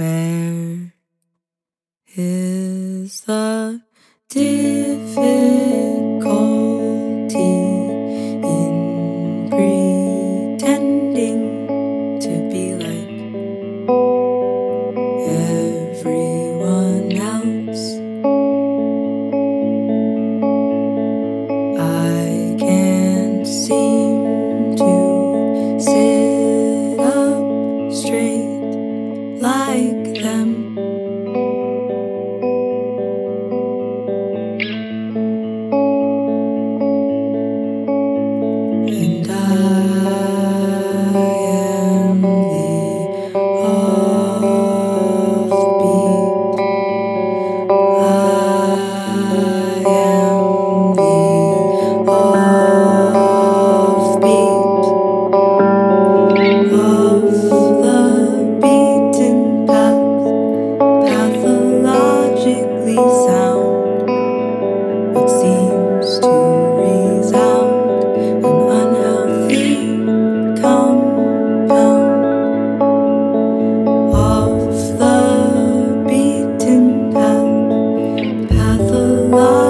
Where is the difficulty love.